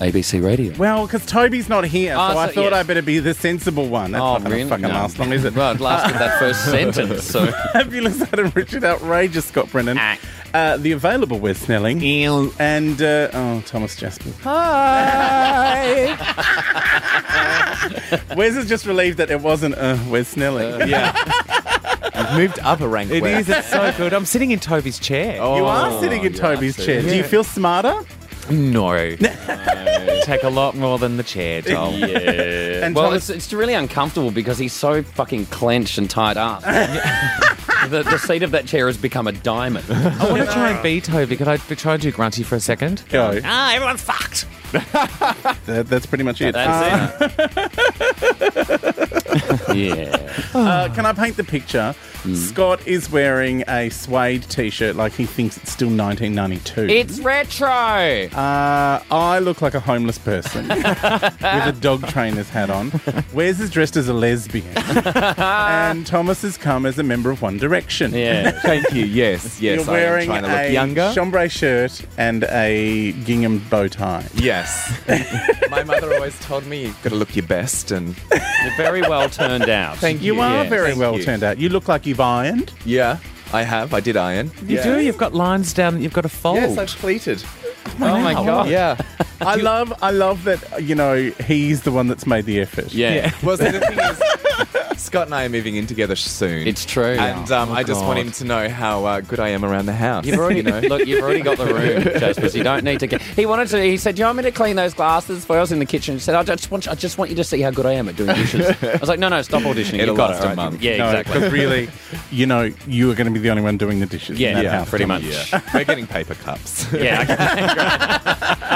ABC Radio. Well, because Toby's not here, so Oh, I so- thought yeah. I better be the sensible one. That's oh, not going really? to fucking No. last long, is it? Well, it lasted that first sentence, so. Fabulous Adam Richard, outrageous Scott Brennan, Ah. uh, the available Wes Snelling, and uh, oh Thomas Jasper. Hi. Wes is just relieved that it wasn't uh, Wes Snelling. yeah. You've moved up a rank. It Wes. It's so good. I'm sitting in Toby's chair. Oh, You are sitting in yeah, Toby's I see. chair. Do you feel smarter? No. Take a lot more than the chair, Tom. Yeah. And well, Thomas- it's, it's really uncomfortable because he's so fucking clenched and tied up. the, the seat of that chair has become a diamond. I want to try and be Toby. Could I be- try and do grunty for a second? Go. Ah, everyone's fucked. That, that's pretty much it. That's it. yeah. Uh, can I paint the picture? Hmm. Scott is wearing a suede t-shirt like he thinks it's still 1992. It's retro. Uh, I look like a homeless person with a dog trainer's hat on. Wes is dressed as a lesbian. and Thomas has come as a member of One Direction. Yeah. Thank you. Yes, yes. You're I am wearing trying to look a younger. chambray shirt and a gingham bow tie. yes. My mother always told me you've got to look your best, and You're very well turned out. Thank You you. are Yes, very thank well you. turned out. You look like you've ironed. yeah, I have. I did iron. You do. You've got lines down. You've got a fold. Yes, I've pleated. Oh my god. Yeah. I love, I love that. You know, he's the one that's made the effort. Yeah. Well, so the thing is, Scott and I are moving in together soon. It's true. And um, Oh, I just want him to know how uh, good I am around the house. You've already you know? look. You've already got the room, Jaspers. You don't need to get. He wanted to. He said, "Do you want me to clean those glasses?" For I was in the kitchen. He said, "I just want. I just want you to see how good I am at doing dishes." I was like, "No, no, stop auditioning. It'll You've got last it, a all right." month. Yeah, No, exactly. but really, you know, you are going to be the only one doing the dishes. Yeah, in that yeah, house, pretty much. Yeah. We're getting paper cups. Yeah.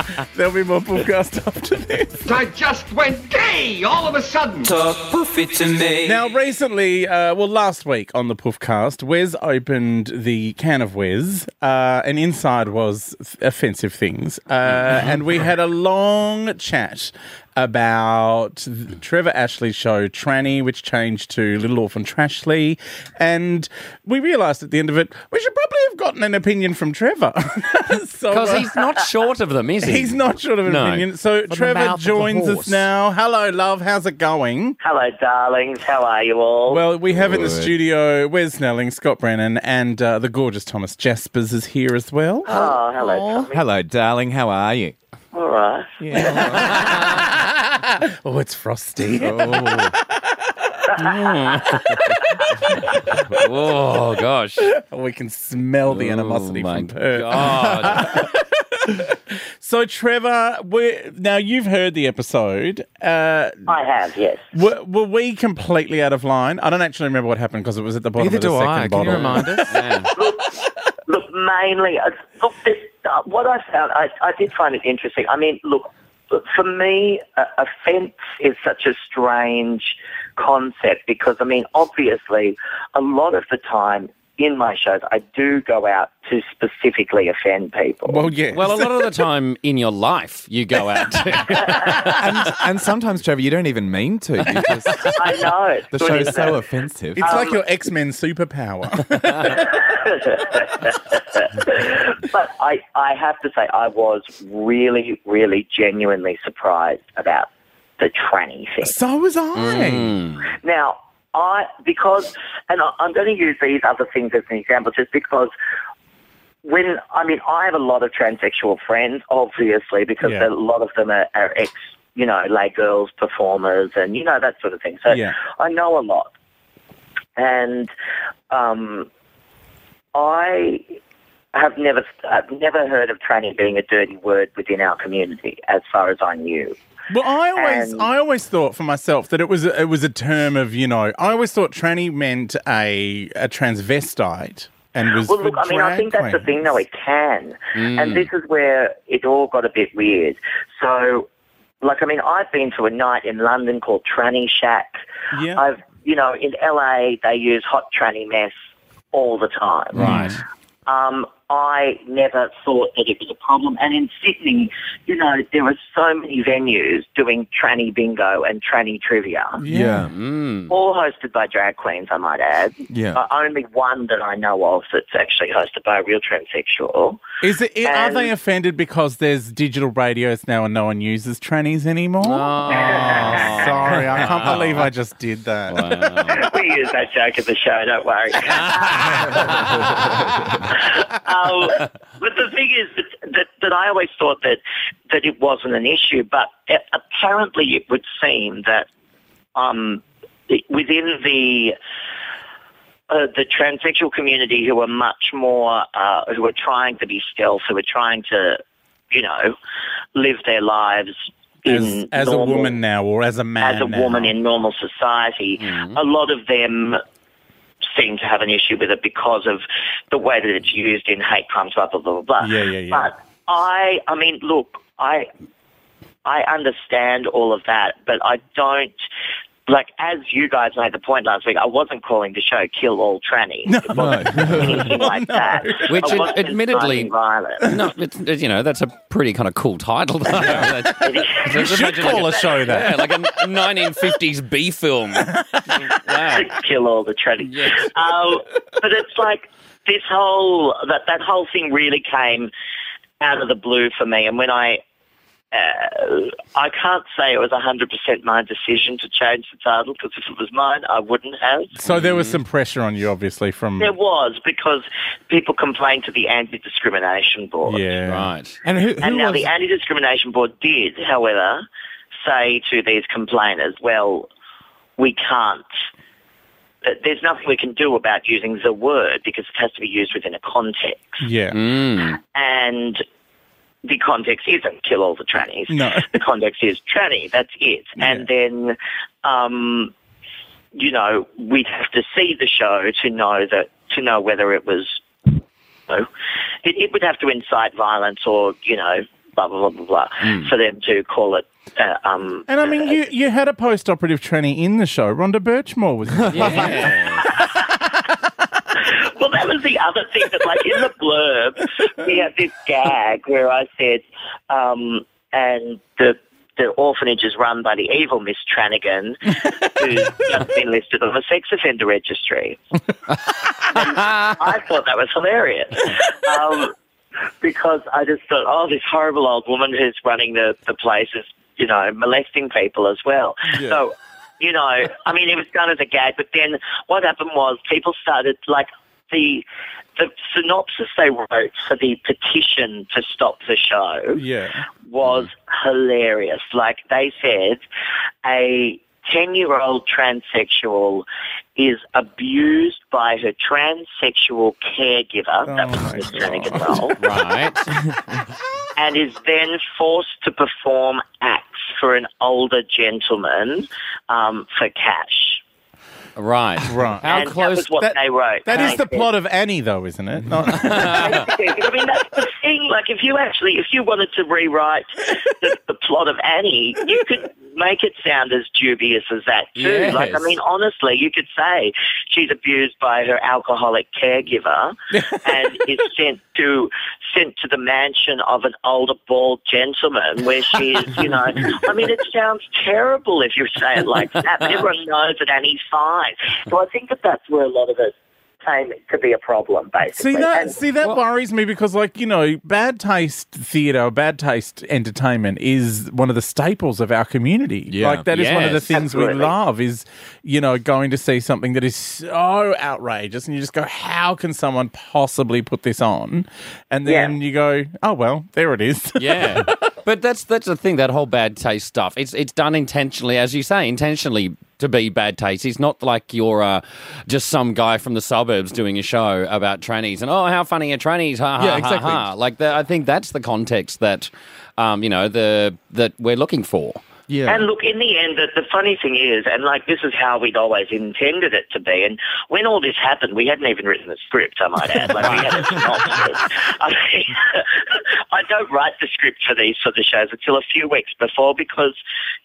okay. There'll be more podcast after this. I just went gay all of a sudden. Now, recently, uh, well, last week on the Puffcast, Wes opened the can of Wes, uh, and inside was offensive things. Uh, and we had a long chat about Trevor Ashley's show Tranny, which changed to Little Orphan Trashley. And we realised at the end of it, we should probably have gotten an opinion from Trevor. Because uh, he's not short of them, is he? He's not short of an No. opinion. So the Trevor mouth of the joins us now. Hello, love. How's it going? Hello, darlings. How are you all? Well, we have in the studio Wes Snelling, Scott Brennan, and uh, the gorgeous Thomas Jaspers is here as well. oh, hello, Tommy. Hello, darling. How are you? All right. Oh, it's frosty. Oh gosh. we can smell the animosity oh, my from Perth. God. So, Trevor, we're, now you've heard the episode. Uh, I have, yes. were, were we completely out of line? I don't actually remember what happened because it was at the bottom Neither of the do second I. Can you remind us? Look, mainly, uh, look, this, uh, what I found, I, I did find it interesting. I mean, look, for me, offence is such a strange concept because, I mean, obviously, a lot of the time in my shows, I do go out to specifically offend people. Well, yes. Well, a lot of the time in your life, you go out. To, and, and sometimes, Trevor, you don't even mean to. You just, I know. The show isn't so it? offensive. it's like um, your X Men superpower. but I, I have to say, I was really, really genuinely surprised about the tranny thing. so was I. Mm. Now, I, because, and I, I'm going to use these other things as an example just because when, I mean, I have a lot of transsexual friends, obviously, because Yeah. a lot of them are, are ex, you know, Les Girls performers and, you know, that sort of thing. So Yeah. I know a lot. And um, I have never, I've never heard of tranny being a dirty word within our community, as far as I knew. Well, I always, And- I always thought for myself that it was, a, it was a term of, you know, I always thought tranny meant a, a transvestite and was. Well, look, I mean, I think that's the thing, though. It can. And this is where it all got a bit weird. So, like, I mean, I've been to a night in London called Tranny Shack. Yeah. I've, you know, in LA, they use hot tranny mess all the time. right. Um, I never thought that it was a problem. And in Sydney, you know, there are so many venues doing tranny bingo and tranny trivia, Yeah. all hosted by drag queens, I might add. Yeah. Uh, only one that I know of that's actually hosted by a real transsexual. Is it? Are they offended because there's digital radios now and no one uses trannies anymore? Oh. Sorry, I can't believe I just did that. we use that joke at the show, don't worry. um, but the thing is that, that, that I always thought that, that it wasn't an issue, but a- apparently it would seem that um, within the uh, the transsexual community who are much more, uh, who are trying to be stealth, who are trying to, you know, live their lives As, in as a normal- woman now, or as a man as a now. woman in normal society, Mm-hmm. a lot of them seem to have an issue with it because of the way that it's used in hate crimes, blah blah blah blah. Yeah, yeah, yeah. But I, I mean, look, I, I understand all of that, but I don't. Like as you guys made the point last week, I wasn't calling the show "Kill All Trannies." No, it wasn't anything like that. Which I wasn't admittedly- inciting violence. No, it's, it's, you know, that's a pretty kind of cool title. though. That's- You should call a show that. yeah, like a 1950s B film. wow. kill all the trannies. Um, but it's like this whole that that whole thing really came out of the blue for me, and when I. Uh, I can't say it was 100% my decision to change the title because if it was mine, I wouldn't have. So there was some pressure on you, obviously, from There was because people complained to the Anti-Discrimination Board. yeah, Right. And who, who And now was... the Anti-Discrimination Board did, however, say to these complainers, well, we can't, uh, there's nothing we can do about using the word because it has to be used within a context. yeah. Mm. And the context isn't kill all the trannies. No. The context is tranny, that's it. And then, um, you know, we'd have to see the show to know that, to know whether it was you know, it, it would have to incite violence or, you know, blah, blah, blah, blah, blah, for them to call it. Uh, um, And I mean, you you had a post-operative tranny in the show. Rhonda Burchmore was. Yeah. That was the other thing that, like, in the blurb, we had this gag where I said, um, and the the orphanage is run by the evil Miss Tranigan, who's just been listed on the sex offender registry. I thought that was hilarious. Um, because I just thought, oh, this horrible old woman who's running the, the place is, you know, molesting people as well. So, you know, I mean, it was done as a gag, but then what happened was people started, like, the the synopsis they wrote for the petition to stop the show yeah. was hilarious. Like they said, a 10 year old transsexual is abused by her transsexual caregiver, that was Miss Flanagan role, Right. and is then forced to perform acts for an older gentleman um, for cash. Right. Right. How and that was what that- they wrote. That And is they the said- plot of Annie, though, isn't it? Not- I mean, that's the thing. Like, if you actually, if you wanted to rewrite the, the plot of Annie, you could make it sound as dubious as that too. Yes. Like, I mean, honestly, you could say she's abused by her alcoholic caregiver and is sent to sent to the mansion of an older bald gentleman where she is, you know. I mean, it sounds terrible if you say it like that, but everyone knows that Annie's fine. So I think that that's where a lot of it came to be a problem, basically. See that? And- See that worries me because, like you know, bad taste theatre, bad taste entertainment is one of the staples of our community. Yeah. Like that is one of the Yes. things we love is you know going to see something that is so outrageous, and you just go, "How can someone possibly put this on?" And then Yeah. you go, "Oh well, there it is." Yeah. But that's that's the thing. That whole bad taste stuff. It's it's done intentionally, as you say, intentionally to be bad taste. It's not like you're uh, just some guy from the suburbs doing a show about trannies and oh, how funny are trannies? Ha ha Yeah, ha, ha. Like the, I think that's the context that um, you know the that we're looking for. Yeah. And look, in the end, the, the funny thing is, and like this is how we'd always intended it to be. And when all this happened, we hadn't even written the script. I might add, like we had a synopsis. I mean, I don't write the script for these for the shows until a few weeks before because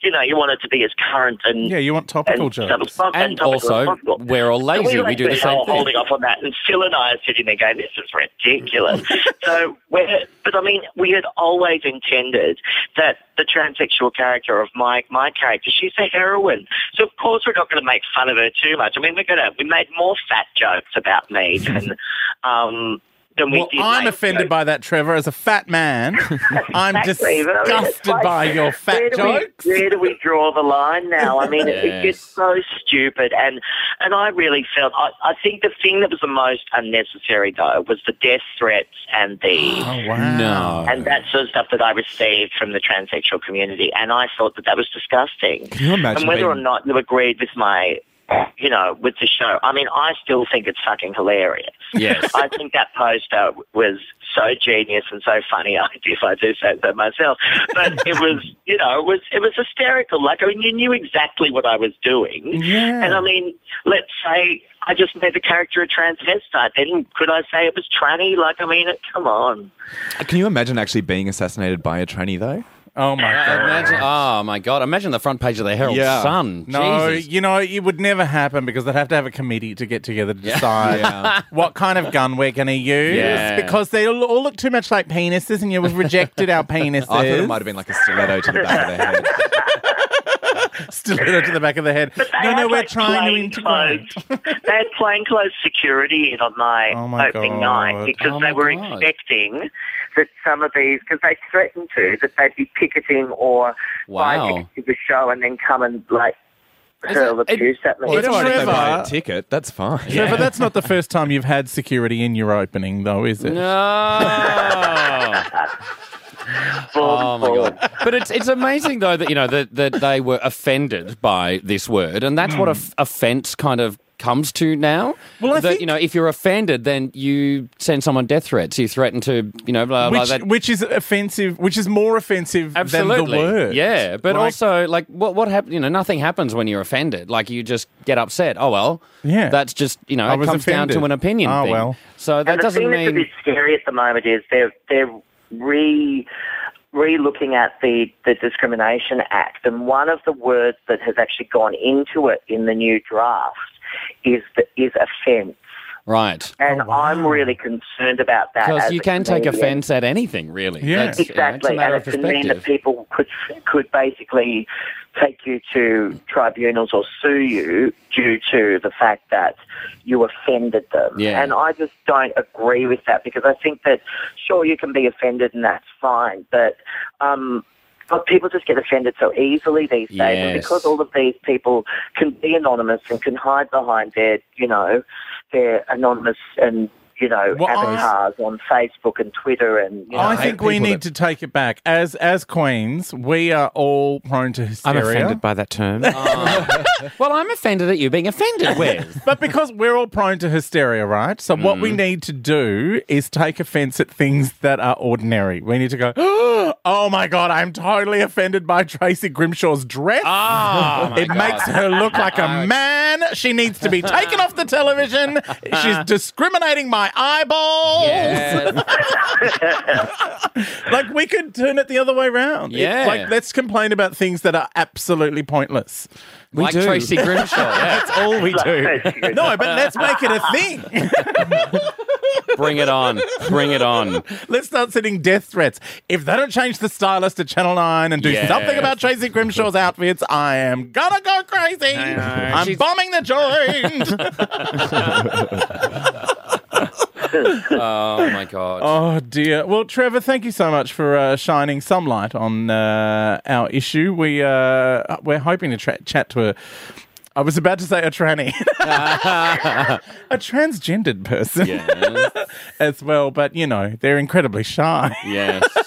you know you want it to be as current and Yeah, you want topical and, jokes. and And topical also, possible. we're all So lazy. were We do the same thing. Holding off on that, and Phil and I are sitting there going, "This is ridiculous." so, we're, but I mean, we had always intended that the transsexual character of my my character, she's a heroine. So of course we're not going to make fun of her too much. I mean, we're going to we made more fat jokes about me than um than we Well, did. I'm offended jokes. by that, Trevor. As a fat man, I'm Exactly, but I mean, disgusted like, by your fat where do jokes. We, where do we draw the line now? I mean, it, it gets so stupid, and and I really felt. I, I think the thing that was the most unnecessary though was the death threats and the. Oh wow! No. And that sort of stuff that I received from the transsexual community, and I thought that that was disgusting. Can you imagine And whether or not you agreed with my, you know, with the show, I mean, I still think it's fucking hilarious. Yes. I think that poster was so genius and so funny. I if I do say so myself, but it was, you know, it was it was hysterical. Like I mean, you knew exactly what I was doing, Yeah. and I mean, let's say I just made the character a transvestite. Then could I say it was tranny? Like I mean, come on. Can you imagine actually being assassinated by a tranny though? Oh my god! Imagine, oh my god! Imagine the front page of the Herald Yeah. Sun. No, Jesus. you know, it would never happen because they'd have to have a committee to get together to decide Yeah. what kind of gun we're going to use Yeah. because they all, all look too much like penises and you've rejected our penises. I thought it might have been like a stiletto to the back of the head. Stiletto to the back of the head. They No, no, had, we're like, trying to plain integrate. clothes- they had plainclothes security in on my, Oh my opening God. night because Oh they were God. expecting that some of these, because they threatened to, that they'd be picketing or buy Wow. tickets to the show and then come and like Is hurl it- it- abuse at me. Well, it's It's all right if they buy a ticket. That's fine. Trevor, that's not the first time you've had security in your opening, though, is it? No. Oh my god! But it's it's amazing though that you know that that they were offended by this word, and that's what a f- offence kind of comes to now. Well, I that think- you know if you're offended, then you send someone death threats. You threaten to you know blah blah. Which, that. which is offensive, which is more offensive Absolutely, than the word. yeah. But Like- also, like, what what happens? You know, nothing happens when you're offended. Like, you just get upset. Oh well, Yeah. That's just you know, I it was comes down to an opinion. Oh, thing. well. So that and the doesn't thing that's a bit scary at the moment is they're they're re re-looking at the, the Discrimination Act, and one of the words that has actually gone into it in the new draft is the, is offence. right. And Oh, wow. I'm really concerned about that. Because you can take offence at anything, really. Yeah. That's, you know, Exactly, it's a matter and of it can mean that people could could basically take you to tribunals or sue you due to the fact that you offended them. Yeah. And I just don't agree with that because I think that sure you can be offended and that's fine, but um, but people just get offended so easily these days, and because all of these people can be anonymous and can hide behind their, you know, their anonymous and you know Well, I- avatars on Facebook and Twitter and you know, I think we need that- to take it back. As as queens, we are all prone to hysteria. I'm offended by that term. Well, I'm offended at you being offended, Wes. But because we're all prone to hysteria, right? So what Mm. we need to do is take offense at things that are ordinary. We need to go, oh my God, I'm totally offended by Tracy Grimshaw's dress. Oh, it God. makes her look like a man. She needs to be taken off the television. She's discriminating my eyeballs. Yes. Like we could turn it the other way around. It- Yeah. like let's complain about things that are absolutely pointless. like do. Tracy Grimshaw. Yeah. That's all we do. no, but let's make it a thing. Bring it on. Bring it on. Let's start sending death threats. If they don't change the stylist to Channel 9 and do Yes. something about Tracy Grimshaw's outfits, I am gonna go crazy. I'm She's- bombing the joint. Oh, my God. oh, dear. Well, Trevor, thank you so much for uh, shining some light on uh, our issue. We, uh, we're hoping to tra- chat to a. I was about to say a tranny, a transgendered person Yes. as well, but you know they're incredibly shy. Yes. We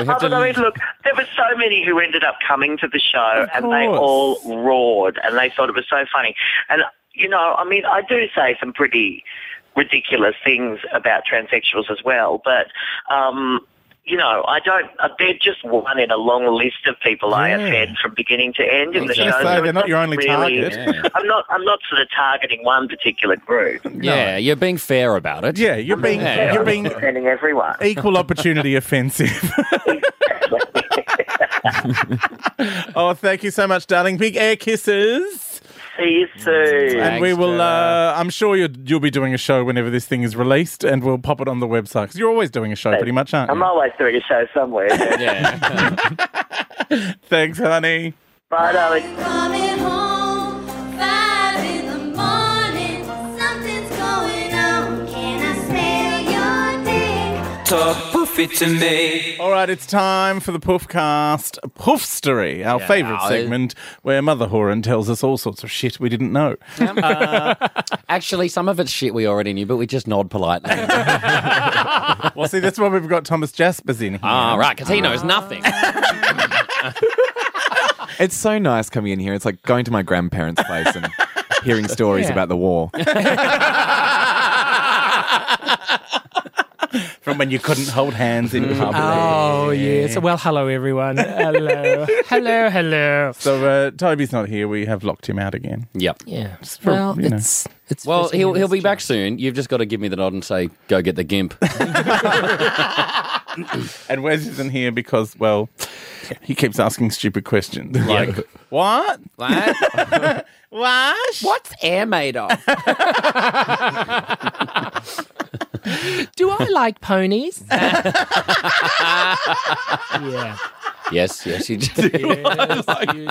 Oh, have but I mean, to. look, there were so many who ended up coming to the show, Of and they all roared, and they thought it was so funny. And you know, I mean, I do say some pretty ridiculous things about transsexuals as well, but um, you know, I don't. Uh, they're just one in a long list of people I Yeah. offend from beginning to end in the show. say, So they're not your only really, target. I'm not. I'm not sort of targeting one particular group. Yeah, you're being fair about it. Yeah, you're being Yeah. you're being Offending everyone. equal opportunity offensive. oh, thank you so much, darling. Big air kisses. See you soon. and we will. Uh, I'm sure you'll you'll be doing a show whenever this thing is released, and we'll pop it on the website because you're always doing a show, pretty much, aren't you? I'm always doing a show somewhere. Yeah. Thanks, honey. Bye, darling. Coming home, five in the morning. Something's going on. Can I smell your dick? Talk poofy to me. All right, it's time for the Puffcast Puffstory, our favourite segment where Mother Horan tells us all sorts of shit we didn't know. Actually, some of it's shit we already knew, but we just nod politely. well, see, that's why we've got Thomas Jaspers in here. Ah, right, because he knows nothing. It's so nice coming in here. It's like going to my grandparents' place and hearing stories about the war. From when you couldn't hold hands in public. Oh, yes. Well, hello, everyone. Hello. hello, hello. So uh, Toby's not here. We have locked him out again. Yep. Yeah. for, well, you know. it's, it's. Well, fitting he'll in he'll be back soon. You've just got to give me the nod and say, "Go get the gimp." And Wes isn't here because, well, he keeps asking stupid questions. Like, what? what? What? What's air made of? Do I like ponies? yeah. yes, yes, you do. Yes, you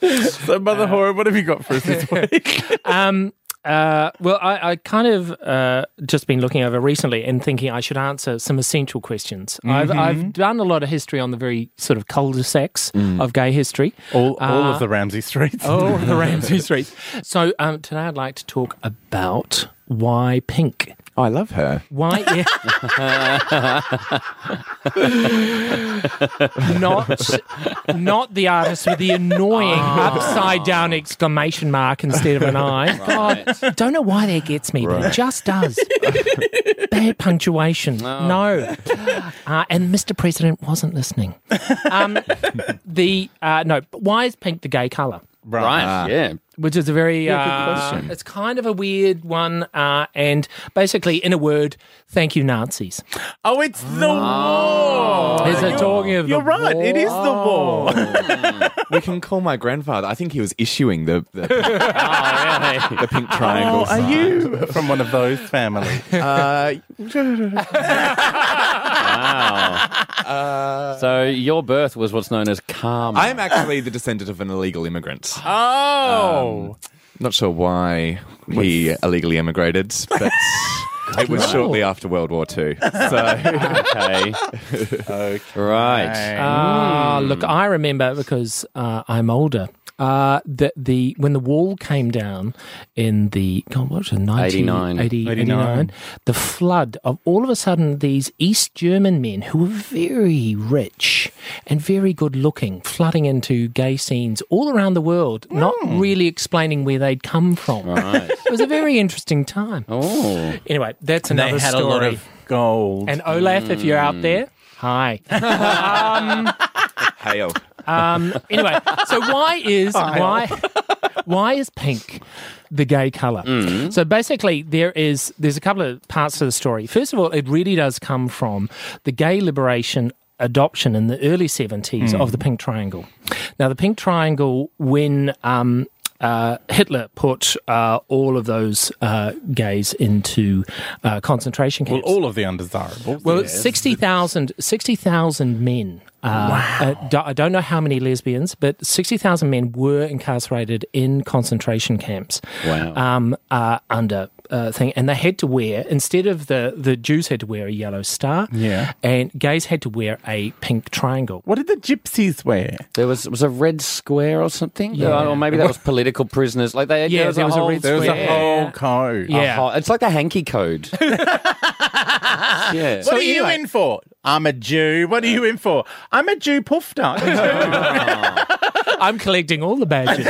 do. So, Mother Horror, what have you got for us this week? Um, uh, well, I, I kind of uh, just been looking over recently and thinking I should answer some essential questions. I've, I've done a lot of history on the very sort of cul-de-sacs of gay history. all all Uh, of the Ramsey streets. Oh, the Ramsey Streets. So um, today I'd like to talk about why pink. Oh, I love her. Why? not, not the artist with the annoying upside down exclamation mark instead of an eye. God, don't know why that gets me, but it just does. Bad punctuation. No. Uh, and Mr. President wasn't listening. Um, the uh, no. Why is pink the gay color? Right? yeah. which is a very Yeah, good uh, question. it's kind of a weird one uh, and basically in a word thank you nazis Oh, it's the war. is it talking of You're the right. It is the war. We can call my grandfather. I think he was issuing the the, Oh, really? the pink Oh, triangles. are you from one of those families? Uh, Wow. So your birth was what's known as karma. I am actually the descendant of an illegal immigrant. Oh. Not sure why he illegally immigrated, but it was shortly after World War II. So okay. Right. Ah, look i remember because uh, i'm older uh, the, the when the wall came down in the God, what was it, 19, 89. 80, 89. 89, the flood of all of a sudden these East German men who were very rich and very good looking flooding into gay scenes all around the world, not hmm. really explaining where they'd come from. Right. It was a very interesting time. Oh. Anyway, that's They another had story. a lot of gold. and Olaf, if you're out hmm. there, hi. Um, hail. Um, anyway, so why is why why is pink the gay color? So basically, there is there's a couple of parts to the story. First of all, it really does come from the gay liberation adoption in the early 70s of the pink triangle. Now, the pink triangle, when um, uh, Hitler put uh, all of those uh, gays into uh, concentration camps. well, all of the undesirables. Well, yes. 60,000 60,000 men. Uh, uh, do- I don't know how many lesbians, but 60,000 men were incarcerated in concentration camps. Wow. Um, uh, under uh, thing, and they had to wear instead of the the Jews had to wear a yellow star, Yeah. and gays had to wear a pink triangle. What did the gypsies wear? There was was a red square or something, Yeah. or maybe that was political prisoners. Like they, Yeah, there was, there a, was a whole, red There was a whole code. Yeah. whole- it's like the hanky code. yeah. What are you anyway- in for? I'm a Jew. What are you in for? I'm a Jew puffed up. I'm collecting all the badges.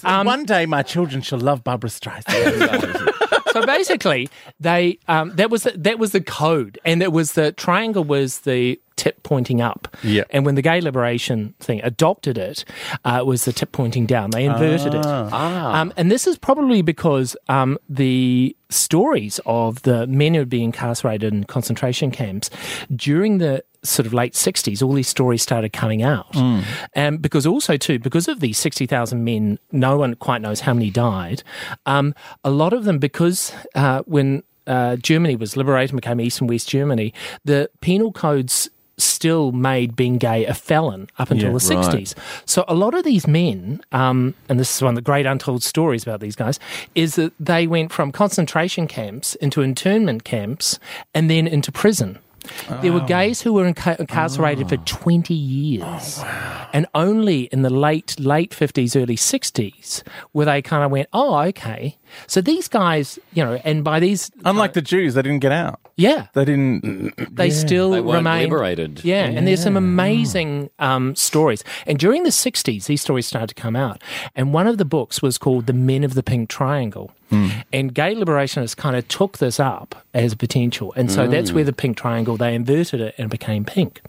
Um, One day my children shall love Barbra Streisand. so so basically, they um, that was the, that was the code, and it was the triangle was the tip pointing up. Yeah. And when the gay liberation thing adopted it, uh, it was the tip pointing down. They inverted it. Um, and this is probably because um, the stories of the men who would be incarcerated in concentration camps during the sort of late 60s all these stories started coming out and because also too because of these 60,000 men no one quite knows how many died um, a lot of them because uh, when uh, Germany was liberated and became East and West Germany the penal codes still made being gay a felon up until Yeah, the 60s so a lot of these men um, and this is one of the great untold stories about these guys is that they went from concentration camps into internment camps and then into prison there were gays who were inca- incarcerated for 20 years. And only in the late, late 50s, early 60s, where they kind of went, oh, okay. So these guys, you know, and by these, Unlike the Jews, they didn't get out. yeah, They didn't. they still They weren't remain liberated. Yeah, and there's some amazing um, stories. And during the 60s, these stories started to come out. And one of the books was called The Men of the Pink Triangle. And gay liberationists kind of took this up as potential. And so that's where the pink triangle, they inverted it and it became pink.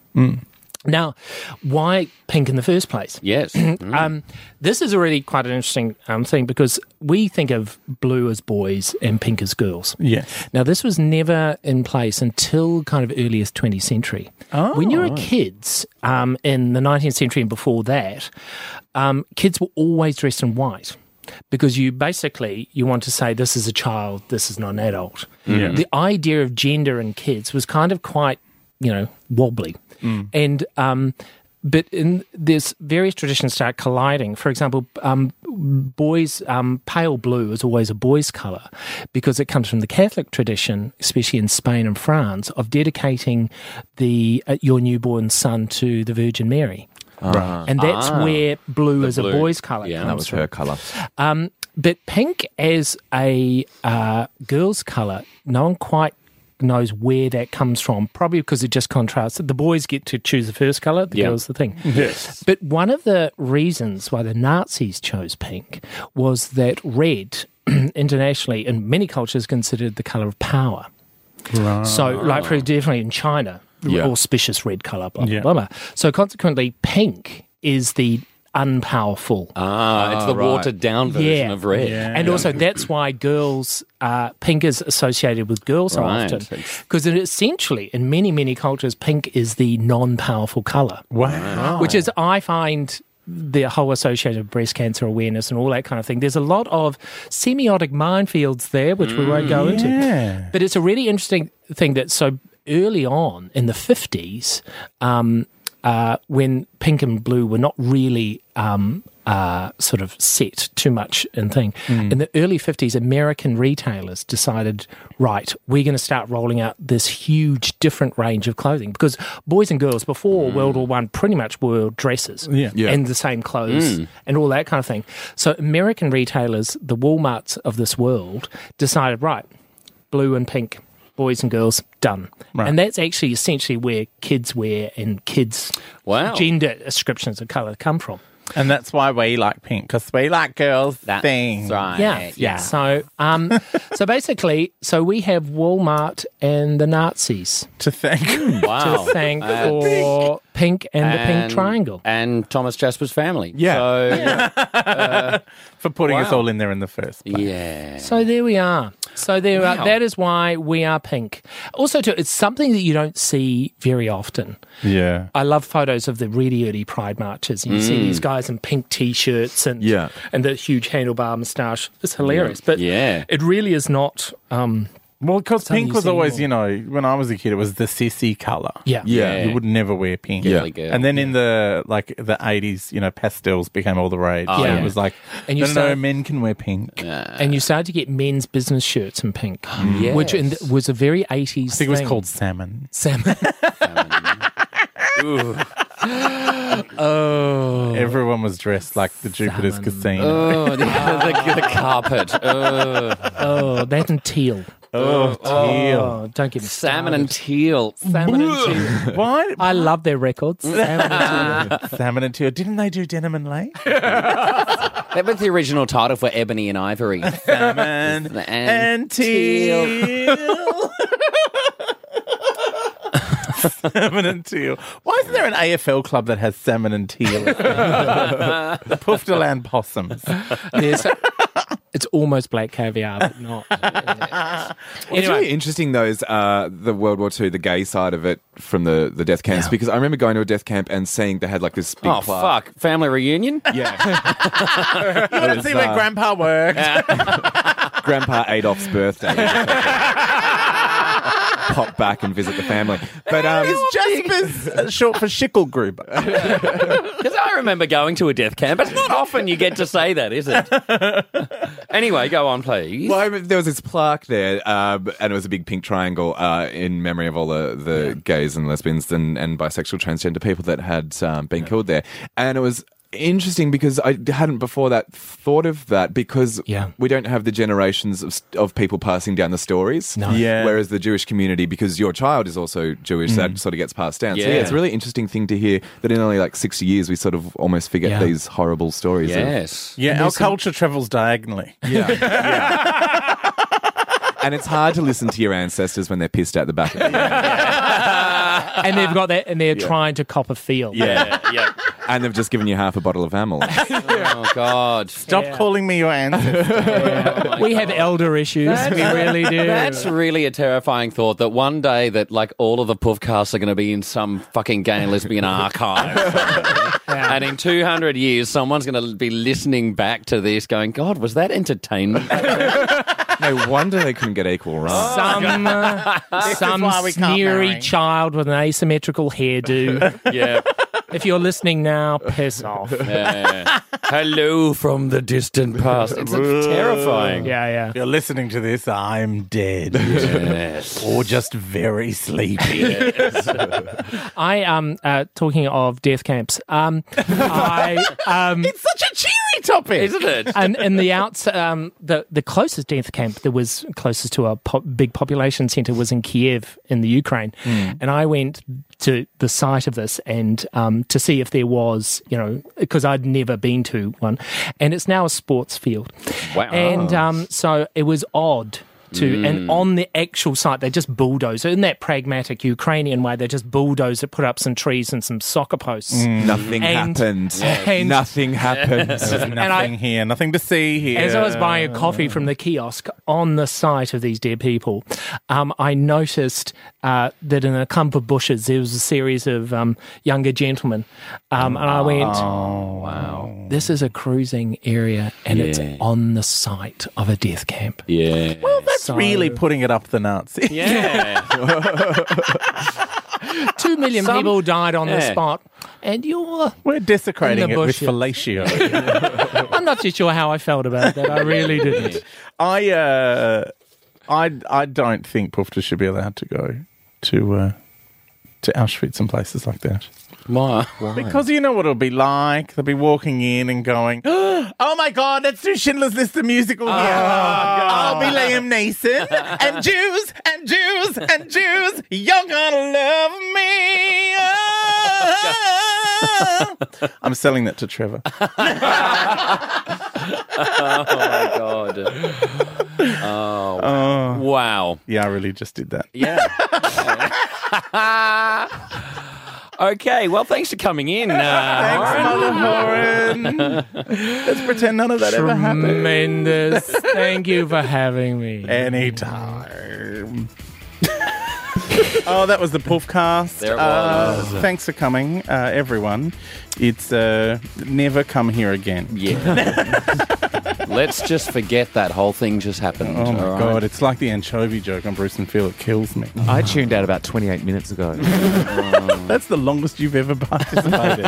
Now, why pink in the first place? Yes. Um, this is already quite an interesting um, thing because we think of blue as boys and pink as girls. Yes. Now, this was never in place until kind of earliest 20th century. when you were kids um, in the 19th century and before that, um, kids were always dressed in white because you basically you want to say this is a child, this is not an adult. Yeah. The idea of gender in kids was kind of quite, you know, wobbly, and um, but in there's various traditions start colliding. For example, um, boys um, pale blue is always a boy's color because it comes from the Catholic tradition, especially in Spain and France, of dedicating the uh, your newborn son to the Virgin Mary. And that's Ah. where blue The is a blue. boy's color. Yeah. And that was her colour. Um, but pink as a uh, girl's colour, no one quite knows where that comes from. Probably because it just contrasts. The boys get to choose the first colour, the Yeah. girls the thing. Yes. But one of the reasons why the Nazis chose pink was that red, internationally, in many cultures, considered the colour of power. So, like, for definitely in China, Yeah. auspicious red colour, blah, Yeah. blah, blah. So, consequently, pink is the unpowerful. Ah, it's the right. watered down version of red. Yeah. And also, that's why girls, uh, pink is associated with girls so Right. often. Because essentially, in many, many cultures, pink is the non powerful colour, Wow. which is, I find, the whole associated with breast cancer awareness and all that kind of thing. There's a lot of semiotic minefields there, which we won't go into. But it's a really interesting thing that so early on in the 50s, um, uh, when pink and blue were not really um, uh, sort of set too much in thing, in the early 50s, American retailers decided, right, we're going to start rolling out this huge different range of clothing because boys and girls before World War One pretty much wore dresses Yeah. Yeah. and the same clothes and all that kind of thing. So American retailers, the Walmarts of this world, decided, right, blue and pink, boys and girls, done. Right. And that's actually essentially where kids wear and kids' Wow. gender descriptions of colour come from. And that's why we like pink, because we like girls' That's things. right. Yeah, Yeah. So, um, so basically, so we have Walmart and the Nazis To thank. Wow. to thank Uh, for pink and, the pink triangle. And Thomas Jasper's family. Yeah. So, for putting us all in there in the first place. yeah. So there we are. So there, Wow. are, that is why we are pink. Also, too, it's something that you don't see very often. Yeah. I love photos of the really early Pride marches. You see these guys in pink t-shirts and Yeah. and the huge handlebar moustache. It's hilarious, but Yeah. it really is not. Um, Well, because Something pink you was see always, more. you know, when I was a kid, it was the sissy color. yeah, Yeah. You would never wear pink. Girly girl. And then in the like the eighties, you know, pastels became all the rage. Oh, so yeah. it was like, And you no, no, no, start- men can wear pink. and you started to get men's business shirts in pink, Yes. which in, was a very eighties. I think it was called salmon. salmon. oh, Everyone was dressed like the Jupiter's Salmon. Casino. Oh, the, the, the carpet. Oh. oh, that and teal. Oh, oh, teal. Oh, don't give me Salmon and teal. salmon and teal. Why? I love their records. Salmon and teal. Salmon and teal. Didn't they do denim and lace? That was the original title for Ebony and Ivory. Salmon And and teal. salmon and teal. Why isn't there an AFL club that has salmon and teal? the Pufferland Possums. There's- it's almost black caviar, but not. It's Anyway. really interesting, though, is uh, the World War II, the gay side of it from the, the death camps, because I remember going to a death camp and seeing they had like this big Oh, plaque. fuck. Family reunion? Yeah. You want to see where uh, Grandpa worked? Grandpa Adolf's birthday. Pop back and visit the family. But um, Is Jasper's uh, short for Schicklgruber? Because I remember going to a death camp. It's not often you get to say that, is it? anyway, go on, please. Well, I remember there was this plaque there, um, and it was a big pink triangle uh, in memory of all the, the gays and lesbians and, and bisexual transgender people that had um, been killed there. And it was interesting because I hadn't before that thought of that because Yeah. we don't have the generations of, of people passing down the stories. No. Yeah. Whereas the Jewish community, because your child is also Jewish, that mm. sort of gets passed down. So Yeah. yeah, it's a really interesting thing to hear that in only like 60 years we sort of almost forget Yeah. these horrible stories. of- yes. Yeah, our culture travels diagonally. Yeah. and it's hard to listen to your ancestors when they're pissed at the back of the and they've got that, and they're trying to cop a feel. Yeah, yeah. And they've just given you half a bottle of Amyl. Oh, God. Stop Yeah. calling me your ancestor. we have elder issues. we really do. That's really a terrifying thought that one day that like all of the puffcasts are going to be in some fucking gay and lesbian archive. And in 200 years, someone's going to be listening back to this going, God, was that entertainment? no wonder they couldn't get equal rights. some uh, some why we can't sneery child with an asymmetrical hairdo. yeah. If you're listening now, piss off. yeah. Hello from the distant past. It's terrifying. Yeah, yeah. If you're listening to this, I'm dead. Yes. or just very sleepy. I um uh, talking of death camps. Um, I um. it's such a cheery topic. Isn't it? and in the outs, um, the the closest death camp that was closest to a po- big population center was in Kiev in the Ukraine, and I went to the site of this and um, to see if there was, you know, because I'd never been to one, and it's now a sports field, Wow. and um, so it was odd. To, And on the actual site, they just bulldoze in that pragmatic Ukrainian way. They just bulldoze it, put up some trees and some soccer posts. Nothing And- happened. and- Nothing happened. nothing I- here, nothing to see here. As I was buying a coffee from the kiosk on the site of these dead people, um, I noticed uh, that in a clump of bushes there was a series of um, younger gentlemen. Um, and I went, Oh, wow. This is a cruising area and it's on the site of a death camp. Yeah. Well, that's So- really putting it up the Nazi. yeah. Two million Some- people died on the spot, and you're. We're desecrating In the it with bushes. fellatio. I'm not too sure how I felt about that. I really didn't. I, uh, I, I don't think Pufta should be allowed to go to uh, to Auschwitz and places like that. My, Because you know what it'll be like. They'll be walking in and going, "Oh my God, let's do Schindler's List the musical oh, here. I'll be Liam Neeson and Jews and Jews and Jews. You're gonna love me." Oh. I'm selling that to Trevor. oh my God. Oh, oh. Wow. Yeah, I really just did that. Yeah. okay. Well, thanks for coming in. Uh, Thanks, Mother Horan. Let's pretend none of that ever happened. Tremendous. Thank you for having me. Anytime. oh, that was the Puffcast. There it Uh, thanks for coming, uh, everyone. It's uh, never come here again. yeah. Let's just forget that whole thing just happened. Oh my all right? god, it's like the anchovy joke on Bruce and Phil. It kills me. I tuned out about 28 minutes ago. That's the longest you've ever participated.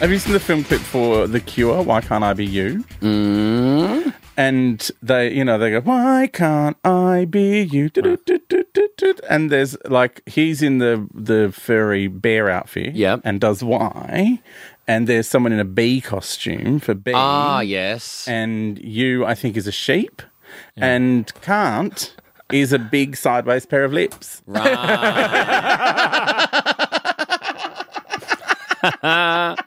Have you seen the film clip for The Cure? Why can't I be you? Mm. And they, you know, they go, "Why can't I be you?" And there's like he's in the the furry bear outfit, Yep. and does why, and there's someone in a bee costume for bee, Ah, yes. and you, I think, is a sheep, and can't is a big sideways pair of lips.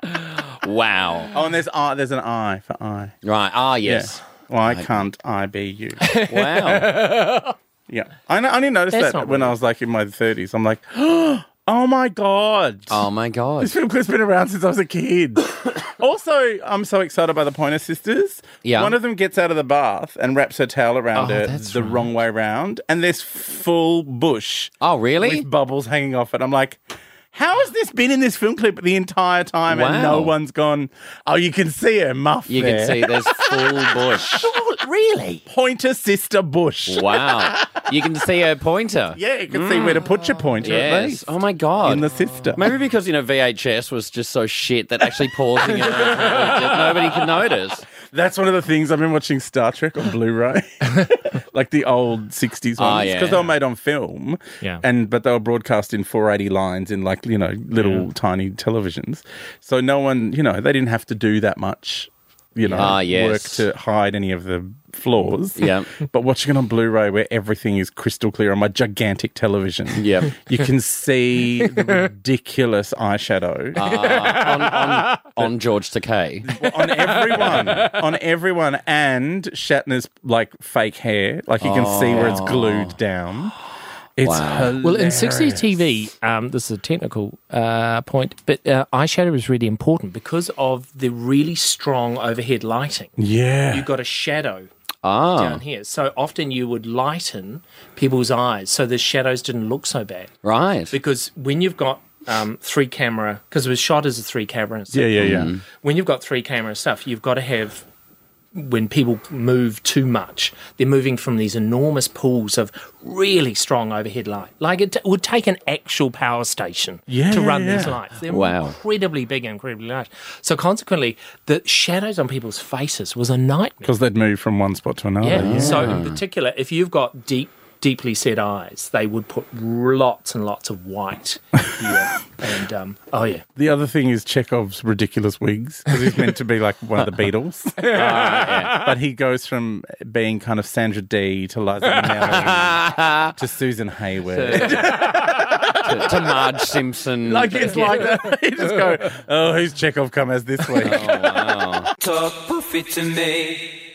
Wow. Oh, and there's eye, there's an I for I. Right. Ah, yes. Why can't I be you? Wow. Yeah, I, I only noticed That's that not when I was like in my thirties. I'm like, oh my god, Oh my god. this film clip's been around since I was a kid. also, I'm so excited by the Pointer Sisters. Yeah. one of them gets out of the bath and wraps her towel around Oh, her that's the right. wrong way round, and there's full bush Oh, really? with bubbles hanging off it. I'm like. How has this been in this film clip the entire time and no one's gone, oh, you can see her muff You there. can see there's full bush. really? Pointer Sister Bush. Wow. You can see her pointer. Yeah, you can see where to put your mm. pointer at Yes. least. Oh my god. in the sister. Maybe because you know VHS was just so shit that actually pausing it nobody could notice. That's one of the things I've been watching Star Trek on Blu-ray, like the old '60s Oh, ones, yeah. because they were made on film, Yeah. and but they were broadcast in 480 lines in like you know little tiny televisions. So no one, you know, they didn't have to do that much, you know, Ah, yes. work to hide any of the flaws. Yeah. But watching it on Blu-ray, where everything is crystal clear on my gigantic television, Yeah. you can see the ridiculous eyeshadow. on, on, on George Takei. on everyone, on everyone, and Shatner's like fake hair, like you can see where it's glued down. It's Wow. Well, in 60s. TV, um, this is a technical uh, point, but uh, eyeshadow is really important because of the really strong overhead lighting. yeah, You've got a shadow Ah, down here. So often you would lighten people's eyes so the shadows didn't look so bad. right. Because when you've got um, three camera, because it was shot as a three camera stuff, yeah, yeah, yeah. Mm. when you've got three camera stuff, you've got to have when people move too much, they're moving from these enormous pools of really strong overhead light. Like it t- would take an actual power station Yeah, to yeah, run these lights. They're Wow. incredibly big and incredibly large. So consequently, the shadows on people's faces was a nightmare. Because they'd move from one spot to another. Yeah. So in particular, if you've got deep, deeply set eyes, they would put lots and lots of white here. and um, oh yeah, The other thing is Chekhov's ridiculous wigs because he's meant to be like one of the Beatles, but he goes from being kind of Sandra Dee to Liza Minnelli to Susan Hayward. to, to Marge Simpson. like it's like that. You just go, oh, who's Chekhov come as this week? Oh, wow. Talk poofy to me.